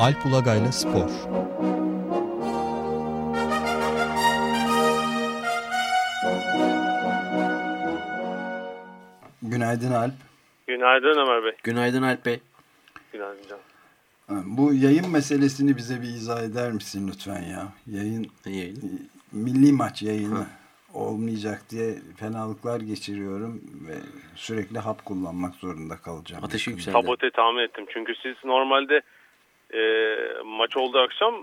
Alp Ulagay'la Spor Günaydın Alp. Günaydın Ömer Bey. Günaydın Alp Bey. Günaydın canım. Bu yayın meselesini bize bir izah eder misin lütfen ya? Yayın, yayın? milli maç yayını ha. olmayacak diye fenalıklar geçiriyorum ve sürekli hap kullanmak zorunda kalacağım. Ateşi yükseldi. Sabote tahmin ettim. Çünkü siz normalde e, maç olduğu akşam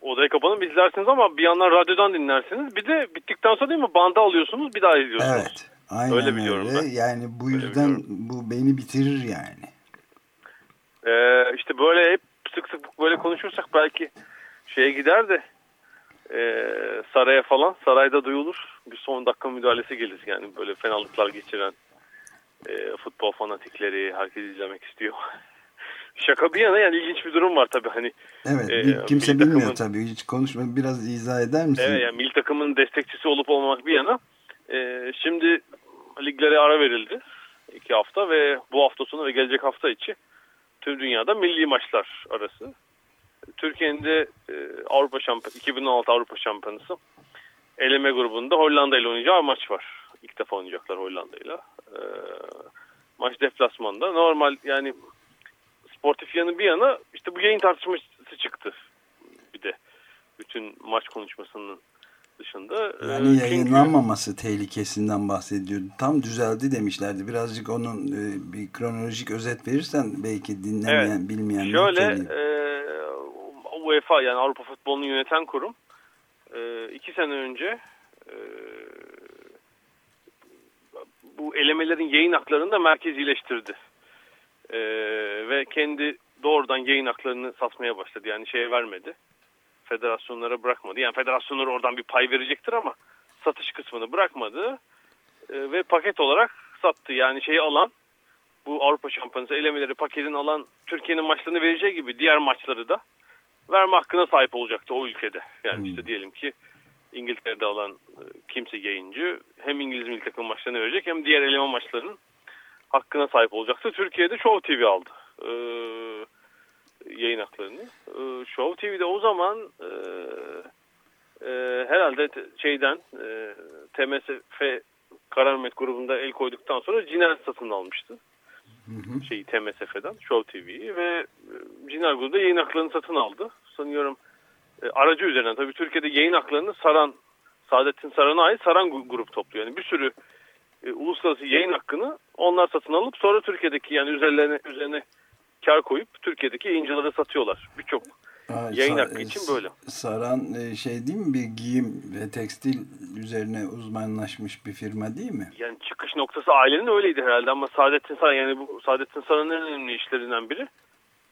odaya kapanıp izlersiniz ama bir yandan radyodan dinlersiniz. Bir de bittikten sonra değil mi banda alıyorsunuz bir daha izliyorsunuz. Evet. Aynen öyle biliyorum öyle. ben. Yani bu yüzden bu beni bitirir yani. Ee, işte böyle hep sık sık böyle konuşursak belki şeye gider de e, saraya falan sarayda duyulur. Bir son dakika müdahalesi gelir yani böyle fenalıklar geçiren e, futbol fanatikleri herkes izlemek istiyor. Şaka bir yana yani ilginç bir durum var tabii hani. Evet e, kimse bilmiyor takımın, tabii hiç konuşma biraz izah eder misin? Evet yani milli takımın destekçisi olup olmamak bir yana. E, şimdi liglere ara verildi iki hafta ve bu hafta sonu ve gelecek hafta içi tüm dünyada milli maçlar arası. Türkiye'nin de e, Avrupa Şampiyon 2016 Avrupa Şampiyonası eleme grubunda Hollanda ile oynayacağı maç var. İlk defa oynayacaklar Hollanda ile. E, maç deplasmanda. Normal yani sportif yanı bir yana işte bu yayın tartışması çıktı. Bir de bütün maç konuşmasının dışında. Yani yayınlanmaması çünkü... tehlikesinden bahsediyordu. Tam düzeldi demişlerdi. Birazcık onun e, bir kronolojik özet verirsen belki dinlemeyen, evet. bilmeyenler Şöyle e, UEFA yani Avrupa Futbolunu yöneten kurum e, iki sene önce e, bu elemelerin yayın haklarını da merkezileştirdi. E, ve kendi doğrudan yayın haklarını satmaya başladı. Yani şeye vermedi federasyonlara bırakmadı. Yani federasyonlar oradan bir pay verecektir ama satış kısmını bırakmadı e, ve paket olarak sattı. Yani şeyi alan bu Avrupa Şampiyonası elemeleri paketini alan Türkiye'nin maçlarını vereceği gibi diğer maçları da verme hakkına sahip olacaktı o ülkede. Yani hmm. işte diyelim ki İngiltere'de alan e, kimse yayıncı hem İngiliz milli takım maçlarını verecek hem diğer eleme maçlarının hakkına sahip olacaktı. Türkiye'de Show TV aldı. Ee, yayın haklarını. E, Show TV'de o zaman e, e, herhalde şeyden e, TMSF Karamet grubunda el koyduktan sonra Ciner satın almıştı. Hı hı. Şeyi TMSF'den Show TV'yi ve e, Ciner grubunda yayın haklarını satın aldı. Sanıyorum e, aracı üzerinden tabii Türkiye'de yayın haklarını Saran Saadettin Saran'a ait Saran grup topluyor. Yani bir sürü e, uluslararası yayın hakkını onlar satın alıp sonra Türkiye'deki yani üzerlerine üzerine kar koyup Türkiye'deki yayıncılara satıyorlar. Birçok yayın hakkı için böyle. Saran e, şey değil mi bir giyim ve tekstil üzerine uzmanlaşmış bir firma değil mi? Yani çıkış noktası ailenin öyleydi herhalde ama Saadettin Saran yani bu Saadettin Saran'ın en önemli işlerinden biri.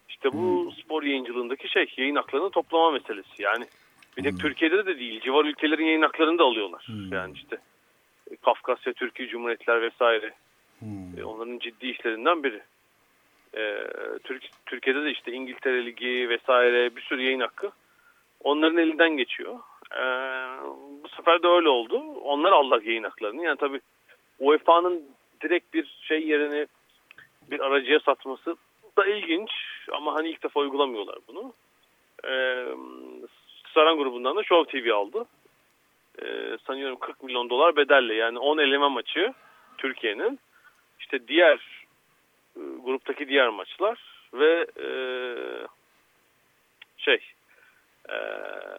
İşte bu hmm. spor yayıncılığındaki şey yayın haklarını toplama meselesi. Yani bir tek hmm. Türkiye'de de değil civar ülkelerin yayın haklarını da alıyorlar. Hmm. Yani işte Kafkasya, Türkiye Cumhuriyetler vesaire. Hmm. E, onların ciddi işlerinden biri e, Türk, Türkiye'de de işte İngiltere Ligi vesaire bir sürü yayın hakkı onların elinden geçiyor. E, bu sefer de öyle oldu. Onlar aldılar yayın haklarını. Yani tabii UEFA'nın direkt bir şey yerine bir aracıya satması da ilginç ama hani ilk defa uygulamıyorlar bunu. Saran grubundan da Show TV aldı. E, sanıyorum 40 milyon dolar bedelle yani 10 eleme maçı Türkiye'nin işte diğer e, gruptaki diğer maçlar ve e, şey e,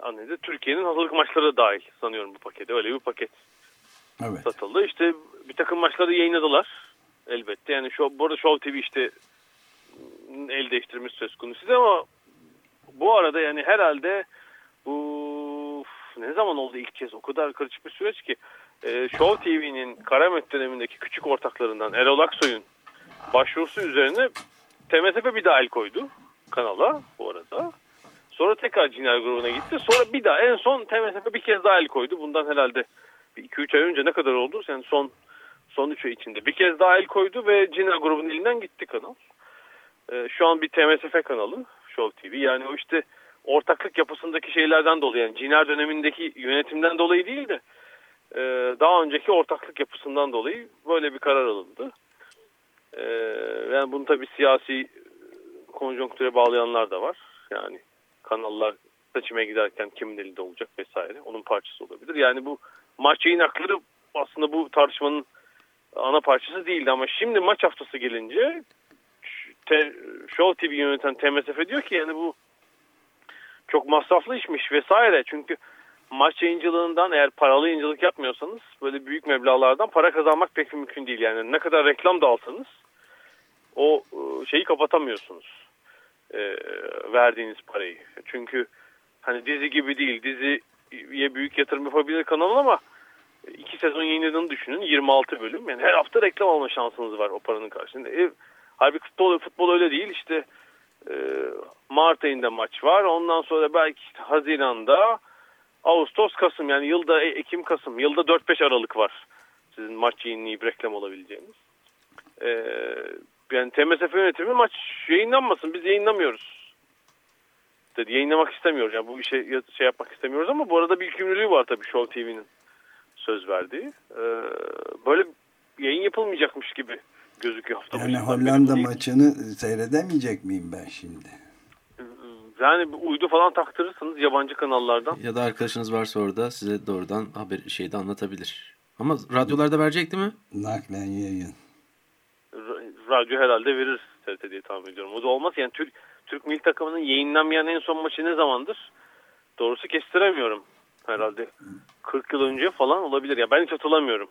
anlayınca Türkiye'nin hazırlık maçları dahil sanıyorum bu pakete. Öyle bir paket evet. satıldı. İşte bir takım maçları yayınladılar elbette. Yani şu, bu arada Show TV işte el değiştirmiş söz konusu ama bu arada yani herhalde bu ne zaman oldu ilk kez o kadar karışık bir süreç ki e, Show TV'nin Karamet dönemindeki küçük ortaklarından Erol Aksoy'un başvurusu üzerine TMSP bir daha el koydu kanala bu arada. Sonra tekrar Cinel grubuna gitti. Sonra bir daha en son TMSP bir kez daha el koydu. Bundan herhalde 2-3 ay önce ne kadar oldu? Yani son son 3 ay içinde. Bir kez daha el koydu ve Cinel grubunun elinden gitti kanal. Ee, şu an bir TMSF kanalı Show TV. Yani o işte ortaklık yapısındaki şeylerden dolayı yani Ciner dönemindeki yönetimden dolayı değil de e, daha önceki ortaklık yapısından dolayı böyle bir karar alındı. Ee, yani bunu tabii siyasi konjonktüre bağlayanlar da var. Yani kanallar seçime giderken kimin elinde olacak vesaire. Onun parçası olabilir. Yani bu maç yayın hakları aslında bu tartışmanın ana parçası değildi ama şimdi maç haftası gelince Show TV yöneten TMSF diyor ki yani bu çok masraflı işmiş vesaire. Çünkü maç yayıncılığından eğer paralı yayıncılık yapmıyorsanız böyle büyük meblalardan para kazanmak pek mümkün değil. Yani ne kadar reklam da alsanız o e, şeyi kapatamıyorsunuz. E, verdiğiniz parayı. Çünkü hani dizi gibi değil. Diziye büyük yatırım yapabilir kanal ama iki sezon yayınladığını düşünün. 26 bölüm. Yani her hafta reklam alma şansınız var o paranın karşılığında. E, halbuki futbol, futbol öyle değil. İşte Mart ayında maç var. Ondan sonra belki işte Haziran'da Ağustos, Kasım yani yılda e, Ekim, Kasım. Yılda 4-5 Aralık var. Sizin maç yayınlayıp reklam olabileceğiniz. E, yani TMSF yönetimi maç yayınlanmasın. Biz yayınlamıyoruz. Dedi yayınlamak istemiyoruz. Yani bu işe şey yapmak istemiyoruz ama bu arada bir yükümlülüğü var tabii Show TV'nin söz verdiği. Ee, böyle yayın yapılmayacakmış gibi gözüküyor hafta Yani Hollanda maçını seyredemeyecek miyim ben şimdi? Yani uydu falan taktırırsınız yabancı kanallardan. Ya da arkadaşınız varsa orada size doğrudan haber şeyde anlatabilir. Ama radyolarda verecek değil mi? Naklen yayın. Radyo herhalde verir TRT diye tahmin ediyorum. O da olmaz. Yani Türk, Türk milli takımının yayınlanmayan en son maçı ne zamandır? Doğrusu kestiremiyorum. Herhalde 40 yıl önce falan olabilir. Ya ben hiç hatırlamıyorum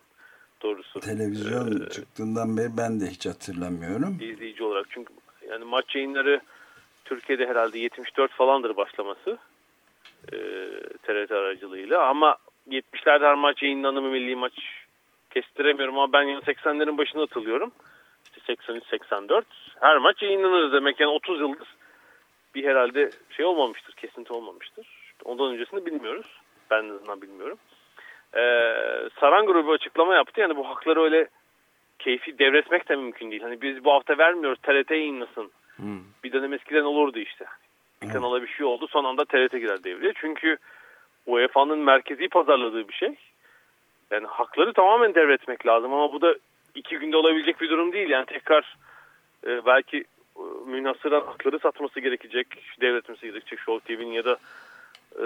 doğrusu. Televizyon ee, çıktığından beri ben de hiç hatırlamıyorum. İzleyici olarak. Çünkü yani maç yayınları Türkiye'de herhalde 74 falandır başlaması. E, TRT aracılığıyla. Ama 70'lerde her maç yayınlandı mı milli maç kestiremiyorum ama ben yani 80'lerin başında hatırlıyorum. İşte 83-84 her maç yayınlanır demek yani 30 yıldır bir herhalde şey olmamıştır, kesinti olmamıştır. Ondan öncesini bilmiyoruz. Ben en azından bilmiyorum. Ee, Saran grubu açıklama yaptı. Yani bu hakları öyle keyfi devretmek de mümkün değil. Hani biz bu hafta vermiyoruz TRT yayınlasın. Hmm. Bir dönem eskiden olurdu işte. Bir hmm. kanala bir şey oldu son anda TRT girer devreye. Çünkü UEFA'nın merkezi pazarladığı bir şey. Yani hakları tamamen devretmek lazım ama bu da iki günde olabilecek bir durum değil. Yani tekrar e, belki e, münhasıran hakları satması gerekecek, devretmesi gerekecek Show TV'nin ya da e,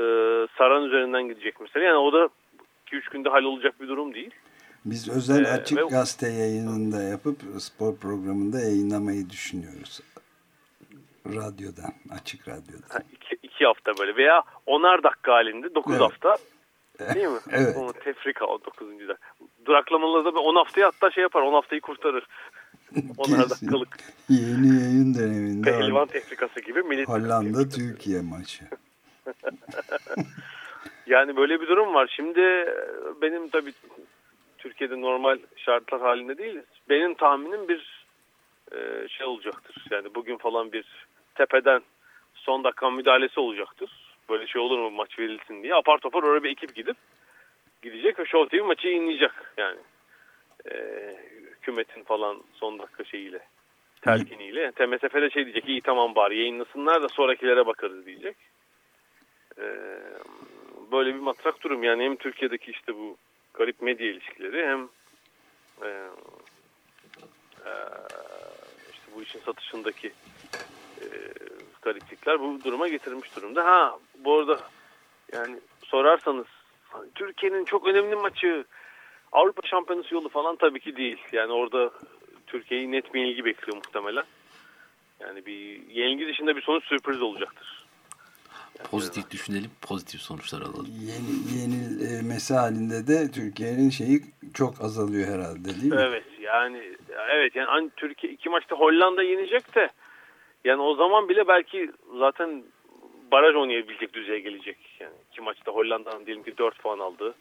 Saran üzerinden gidecek mesela. Yani o da 2-3 günde hallolacak bir durum değil. Biz özel ee, açık ve... gazete yayınında yapıp spor programında yayınlamayı düşünüyoruz. Radyodan, açık radyodan. Ha, iki, iki hafta böyle veya onar dakika halinde 9 evet. hafta değil mi? evet. Onu tefrika o 9. dakika. Duraklamalarda 10 haftayı hatta şey yapar 10 haftayı kurtarır. Onar dakikalık. Yeni yayın döneminde. Pehlivan tefrikası gibi. Hollanda Türkiye maçı. yani böyle bir durum var. Şimdi benim tabii Türkiye'de normal şartlar halinde değiliz. Benim tahminim bir e, şey olacaktır. Yani bugün falan bir tepeden son dakika müdahalesi olacaktır. Böyle şey olur mu maç verilsin diye. Apar topar oraya bir ekip gidip gidecek ve Show TV maçı yayınlayacak. Yani e, hükümetin falan son dakika şeyiyle telkiniyle. TMSF şey diyecek iyi tamam bari yayınlasınlar da sonrakilere bakarız diyecek. E, böyle bir matrak durum yani hem Türkiye'deki işte bu garip medya ilişkileri hem e, e, işte bu işin satışındaki e, gariplikler bu duruma getirmiş durumda. Ha bu arada yani sorarsanız hani Türkiye'nin çok önemli maçı Avrupa Şampiyonası yolu falan tabii ki değil. Yani orada Türkiye'yi net bir ilgi bekliyor muhtemelen. Yani bir yenilgi dışında bir sonuç sürpriz olacaktır. Pozitif düşünelim, pozitif sonuçlar alalım. Yeni, yenilmesi halinde de Türkiye'nin şeyi çok azalıyor herhalde değil mi? Evet yani evet yani Türkiye iki maçta Hollanda yenecek de yani o zaman bile belki zaten baraj oynayabilecek düzeye gelecek. Yani iki maçta Hollanda'nın diyelim ki 4 puan aldı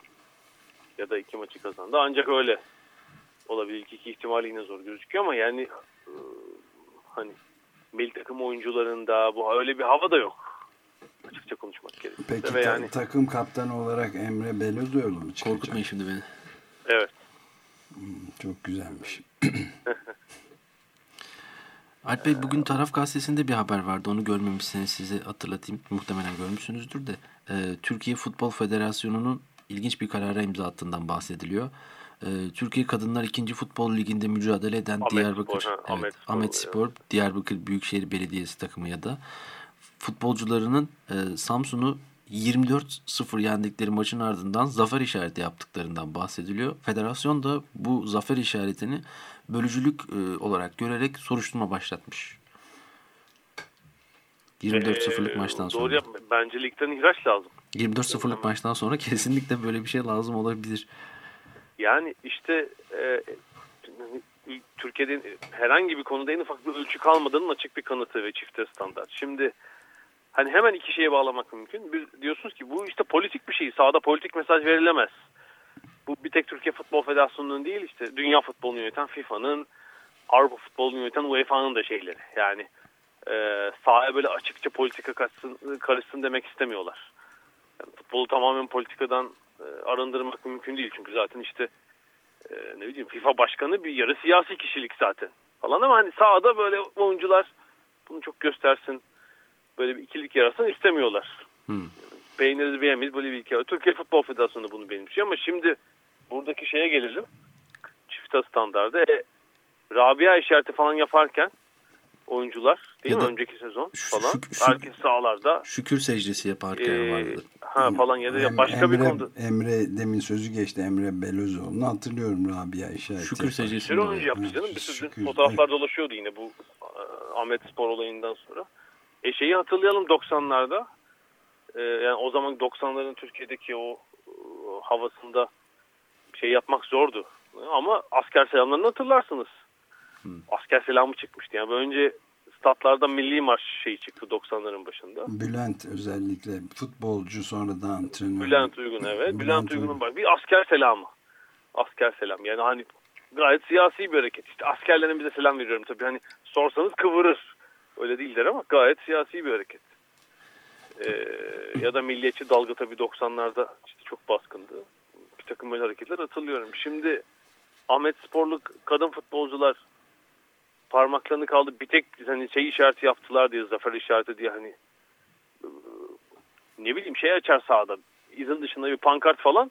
ya da iki maçı kazandı. Ancak öyle olabilir. İki, iki ihtimali yine zor gözüküyor ama yani e, hani milli takım oyuncularında bu öyle bir hava da yok. Açıkça konuşmak gerekirse. Peki Ve yani, takım kaptanı olarak Emre Belözoğlu mu çıkacak? Korkutmayın şimdi beni. Evet. Hmm, çok güzelmiş. Alp Bey bugün Taraf Gazetesi'nde bir haber vardı. Onu görmemişseniz size hatırlatayım. Muhtemelen görmüşsünüzdür de. Ee, Türkiye Futbol Federasyonu'nun ilginç bir karara imza attığından bahsediliyor. Ee, Türkiye Kadınlar 2. Futbol Ligi'nde mücadele eden Ahmet Diyarbakır Spor, evet, Ahmet, Ahmet Spor, Diyarbakır Büyükşehir Belediyesi takımı ya da futbolcularının e, Samsun'u 24-0 yendikleri maçın ardından zafer işareti yaptıklarından bahsediliyor. Federasyon da bu zafer işaretini bölücülük e, olarak görerek soruşturma başlatmış. 24-0'lık Ee, maçtan Doğru sonra. yapma. Bence ligden ihraç lazım. 24-0'lık maçtan sonra kesinlikle böyle bir şey lazım olabilir. Yani işte e, Türkiye'de herhangi bir konuda en ufak bir ölçü kalmadığının açık bir kanıtı ve çifte standart. Şimdi hani hemen iki şeye bağlamak mümkün. Bir, diyorsunuz ki bu işte politik bir şey. Sahada politik mesaj verilemez. Bu bir tek Türkiye Futbol Federasyonu'nun değil işte dünya futbolunu yöneten FIFA'nın, Avrupa futbolunu yöneten UEFA'nın da şeyleri. Yani e, sahaya böyle açıkça politika karışsın, karışsın demek istemiyorlar. Yani futbolu tamamen politikadan e, arındırmak mümkün değil. Çünkü zaten işte e, ne bileyim FIFA başkanı bir yarı siyasi kişilik zaten falan ama hani sahada böyle oyuncular bunu çok göstersin böyle bir ikilik yarasın istemiyorlar. Hmm. Beğeniriz beğenmeyiz böyle bir iki. Türkiye Futbol Federasyonu bunu benimsiyor ama şimdi buradaki şeye gelelim. Çifte standardı. E, Rabia işareti falan yaparken oyuncular değil Ya mi önceki sezon falan herkes sahalarda Şükür secdesi yaparken e, vardı. ha falan ya da Em- başka bir Emre, konuda Emre demin sözü geçti Emre Belözoğlu'nu hatırlıyorum Rabia işareti. Şükür yapan. secdesi. Bir sürü oyuncu yaptı Evet, canım. Bir sürü fotoğraflar dolaşıyordu yine bu e, Ahmet Spor olayından sonra. E şeyi hatırlayalım 90'larda. E, yani o zaman 90'ların Türkiye'deki o e, havasında şey yapmak zordu. Ama asker selamlarını hatırlarsınız. Asker selamı çıkmıştı. Yani önce statlarda milli marş şeyi çıktı 90'ların başında. Bülent özellikle futbolcu sonradan antrenör. Bülent Uygun evet. Bülent, Bülent Uygun'un Uygun. bak bir asker selamı. Asker selam. Yani hani gayet siyasi bir hareket. İşte askerlerin bize selam veriyorum tabii. Hani sorsanız kıvırır. Öyle değildir ama gayet siyasi bir hareket. Ee, ya da milliyetçi dalga tabii 90'larda işte çok baskındı. Bir takım böyle hareketler hatırlıyorum. Şimdi Ahmet Sporlu kadın futbolcular parmaklarını kaldı bir tek hani şey işareti yaptılar diye zafer işareti diye hani ne bileyim şey açar sahada izin dışında bir pankart falan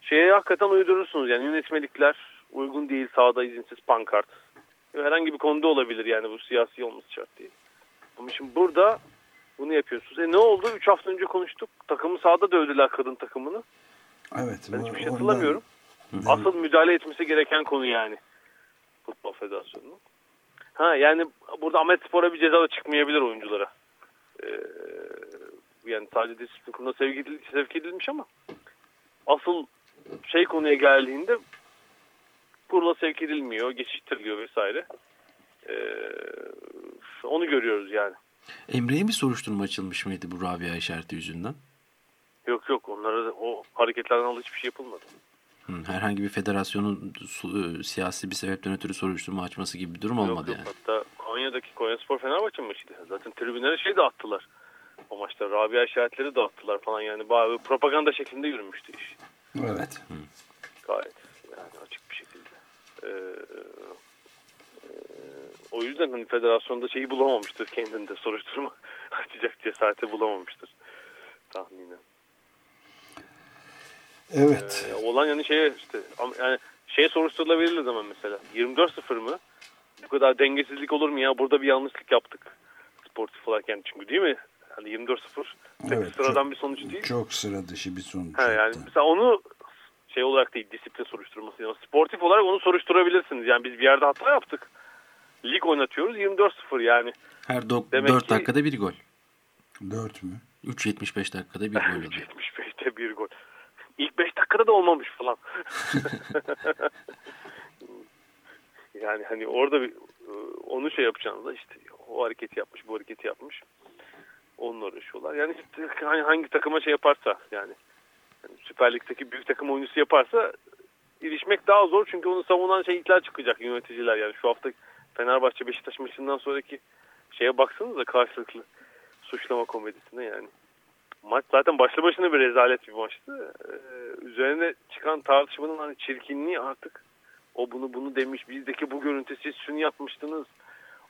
şeye hakikaten uydurursunuz yani yönetmelikler uygun değil sahada izinsiz pankart herhangi bir konuda olabilir yani bu siyasi olması şart değil. Ama şimdi burada bunu yapıyorsunuz. E ne oldu? 3 hafta önce konuştuk. Takımı sahada dövdüler kadın takımını. Evet. ben hiçbir şey ondan- hatırlamıyorum. Asıl müdahale etmesi gereken konu yani. Futbol federasyonunun. Ha yani burada Ahmet Spor'a bir ceza da çıkmayabilir oyunculara. Ee, yani sadece disiplin kuruluna sevk, edil, sevk edilmiş ama asıl şey konuya geldiğinde kurula sevk edilmiyor, geçiştiriliyor vesaire. Ee, onu görüyoruz yani. Emre'ye bir soruşturma açılmış mıydı bu Rabia işareti yüzünden? Yok yok onlara o hareketlerden dolayı hiçbir şey yapılmadı. Hı, herhangi bir federasyonun e, siyasi bir sebepten ötürü soruşturma açması gibi bir durum olmadı yok, yok. yani. Hatta Konya'daki Konya Spor Fenerbahçe maçıydı. Zaten tribünlere şey dağıttılar. O maçta Rabia işaretleri dağıttılar falan yani bayağı propaganda şeklinde yürümüştü iş. Evet. Gayet yani açık bir şekilde. Ee, e, o yüzden hani federasyonda şeyi bulamamıştır kendinde soruşturma açacak cesareti bulamamıştır tahminen. Evet. Ee, olan yani şey işte yani şey soruşturulabilir zaman mesela 24-0 mı? Bu kadar dengesizlik olur mu ya? Burada bir yanlışlık yaptık. Sportif olarak yani çünkü değil mi? Yani 24-0 pek Evet, sıradan çok- bir sonuç değil. Çok sıra dışı bir sonuç. Ha, yani mesela onu şey olarak değil disiplin soruşturması ama Sportif olarak onu soruşturabilirsiniz. Yani biz bir yerde hata yaptık. Lig oynatıyoruz 24-0 yani. Her Demek 4 ki- dakikada bir gol. Dört mü? 3.75 dakikada bir gol oluyor. 75'te bir gol. İlk 5 dakikada da olmamış falan. yani hani orada bir e, onu şey yapacağınızda işte o hareketi yapmış bu hareketi yapmış. Onunla uğraşıyorlar. Yani işte hani hangi takıma şey yaparsa yani, yani Süper Lig'deki büyük takım oyuncusu yaparsa ilişmek daha zor çünkü onu savunan şeyler çıkacak yöneticiler yani şu hafta Fenerbahçe Beşiktaş maçından sonraki şeye baksanıza karşılıklı suçlama komedisine yani. Maç zaten başlı başına bir rezalet bir maçtı. Ee, üzerine çıkan tartışmanın hani çirkinliği artık o bunu bunu demiş. Bizdeki bu görüntü siz şunu yapmıştınız.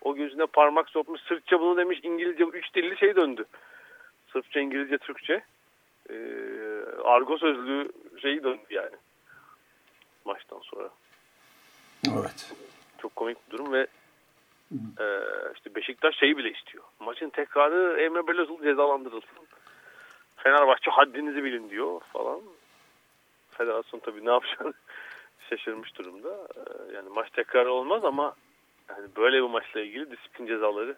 O gözüne parmak sokmuş. Sırtça bunu demiş. İngilizce üç dilli şey döndü. Sırpça, İngilizce, Türkçe. Ee, argo sözlüğü şeyi döndü yani. Maçtan sonra. Evet. Çok komik bir durum ve Ee, işte Beşiktaş şeyi bile istiyor. Maçın tekrarı Emre Belözoğlu cezalandırılsın. Fenerbahçe haddinizi bilin diyor falan. Federasyon tabii ne yapacağını şaşırmış durumda. Ee, yani maç tekrar olmaz ama yani böyle bir maçla ilgili disiplin cezaları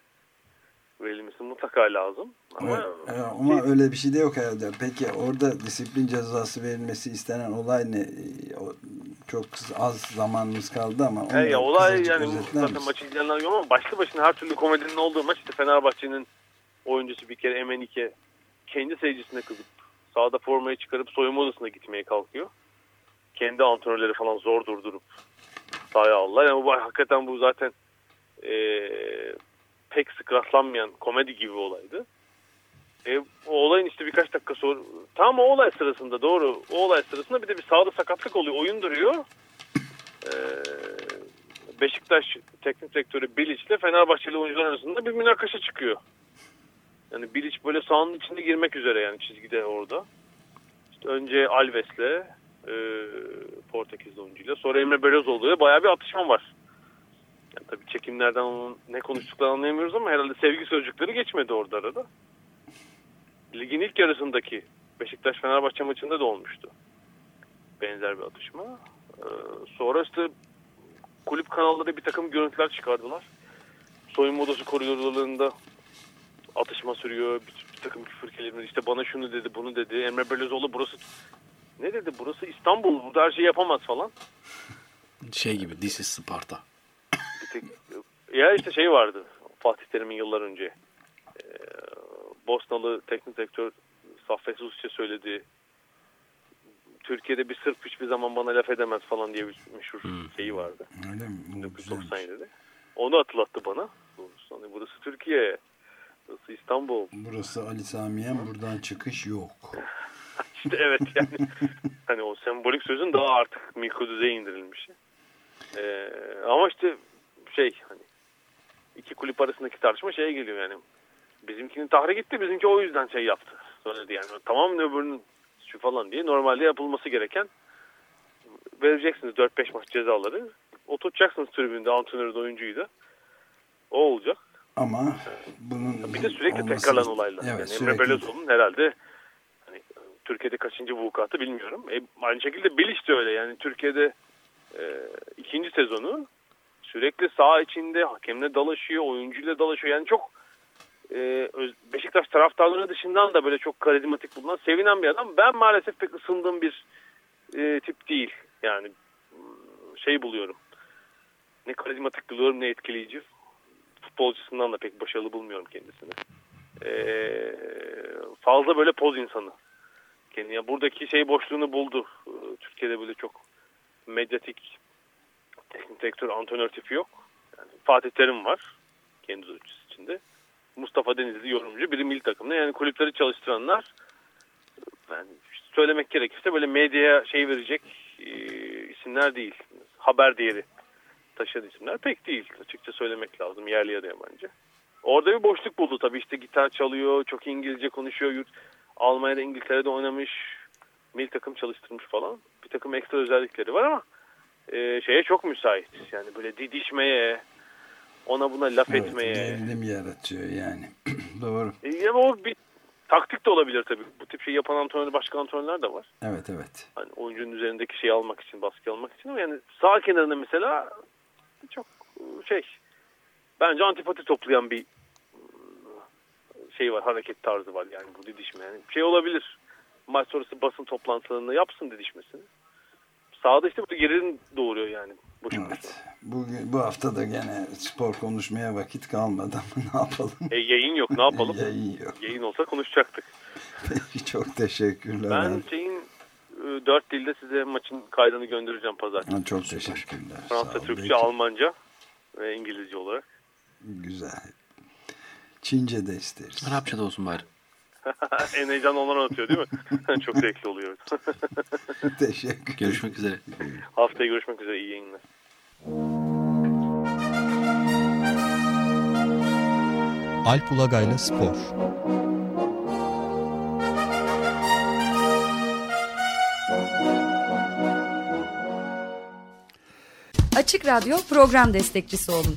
verilmesi mutlaka lazım. Ama, evet, ama öyle bir şey de yok herhalde. Peki orada disiplin cezası verilmesi istenen olay ne? Çok az zamanımız kaldı ama. He ya olay yani zaten maçı izleyenler yok ama başlı başına her türlü komedinin olduğu maç işte Fenerbahçe'nin oyuncusu bir kere Emenike kendi seyircisine kızıp sahada formayı çıkarıp soyunma odasına gitmeye kalkıyor. Kendi antrenörleri falan zor durdurup sahaya aldılar. Yani bu hakikaten bu zaten e, pek sık rastlanmayan komedi gibi olaydı. E, o olayın işte birkaç dakika sonra tam o olay sırasında doğru o olay sırasında bir de bir sağda sakatlık oluyor. Oyun duruyor. E, Beşiktaş teknik direktörü Bilic ile Fenerbahçeli oyuncular arasında bir münakaşa çıkıyor. Yani Bilic böyle sahanın içinde girmek üzere yani çizgide orada. İşte önce Alves'le e, Portekizli oyuncuyla sonra Emre Belözoğlu ile bayağı bir atışma var. Yani tabii çekimlerden onun ne konuştuklarını anlayamıyoruz ama herhalde sevgi sözcükleri geçmedi orada arada. Ligin ilk yarısındaki Beşiktaş-Fenerbahçe maçında da olmuştu. Benzer bir atışma. Ee, sonra işte kulüp kanalları bir takım görüntüler çıkardılar. Soyunma odası koridorlarında atışma sürüyor. Bir, bir takım küfür kelimeleri işte bana şunu dedi bunu dedi. Emre Belözoğlu burası ne dedi burası İstanbul burada her şey yapamaz falan. Şey gibi This is Sparta. Ya işte şey vardı Fatih Terim'in yıllar önce. Ee, Bosnalı teknik direktör Saffet Uzçe söyledi. Türkiye'de bir Sırp hiçbir zaman bana laf edemez falan diye bir meşhur hmm. şeyi vardı. Öyle mi? 1997'de. Onu hatırlattı bana. Hani burası Türkiye. Burası İstanbul. Burası Ali Samiyen. Buradan çıkış yok. İşte evet yani. hani o sembolik sözün daha artık mikro düzeye indirilmiş. Ee, ama işte şey hani iki kulüp arasındaki tartışma şeye geliyor yani. Bizimkinin tahrik gitti bizimki o yüzden şey yaptı. Söyledi yani. Tamam öbürünün şu falan diye normalde yapılması gereken vereceksiniz 4-5 maç cezaları. Oturtacaksınız tribünde antrenörü de oyuncuyu da. O olacak. Ama bunun bir de sürekli olması... tekrarlanan olaylar. Evet, yani sürekli... Emre Belözoğlu'nun herhalde hani, Türkiye'de kaçıncı vukuatı bilmiyorum. E, aynı şekilde Bilic de öyle. Yani Türkiye'de e, ikinci sezonu sürekli sağ içinde hakemle dalaşıyor, oyuncuyla dalaşıyor. Yani çok e, Beşiktaş taraftarları dışından da böyle çok karizmatik bulunan, sevinen bir adam. Ben maalesef pek ısındığım bir e, tip değil. Yani şey buluyorum. Ne karizmatik buluyorum ne etkileyici. Futbolcusundan da pek başarılı bulmuyorum kendisini. E, fazla böyle poz insanı. Kendi, yani buradaki şey boşluğunu buldu. Türkiye'de böyle çok medyatik teknik direktör antrenör tipi yok. Yani Fatih Terim var kendi ölçüsü içinde. Mustafa Denizli yorumcu biri milli takımda. Yani kulüpleri çalıştıranlar yani işte söylemek gerekirse böyle medyaya şey verecek e, isimler değil. Haber değeri taşıyan isimler pek değil. Açıkça söylemek lazım yerli ya da yabancı. Orada bir boşluk buldu tabii işte gitar çalıyor, çok İngilizce konuşuyor. Yurt, Almanya'da İngiltere'de oynamış, milli takım çalıştırmış falan. Bir takım ekstra özellikleri var ama e, şeye çok müsait. Yani böyle didişmeye, ona buna laf evet, etmeye. Gerilim yaratıyor yani. Doğru. E, ya o bir taktik de olabilir tabii. Bu tip şey yapan antrenör, başka antrenörler de var. Evet evet. Hani oyuncunun üzerindeki şeyi almak için, baskı almak için ama yani sağ kenarında mesela çok şey bence antipati toplayan bir şey var, hareket tarzı var yani bu didişme. Yani şey olabilir. Maç sonrası basın toplantılarını yapsın didişmesini sahada işte bu gerilim doğuruyor yani. Evet. Bugün, bu hafta da gene spor konuşmaya vakit kalmadı ama ne yapalım? E, yayın yok ne yapalım? yayın yok. Yayın olsa konuşacaktık. Peki çok teşekkürler. Ben şeyin e, dört dilde size maçın kaydını göndereceğim pazartesi. Çok teşekkürler. Fransa, Türkçe, Belki... Almanca ve İngilizce olarak. Güzel. Çince de isteriz. Arapça da olsun bari. en heyecan olan atıyor değil mi? Çok zevkli oluyor. Teşekkür Görüşmek üzere. Haftaya görüşmek üzere. İyi yayınlar. Alp Ulagay'la Spor Açık Radyo program destekçisi olun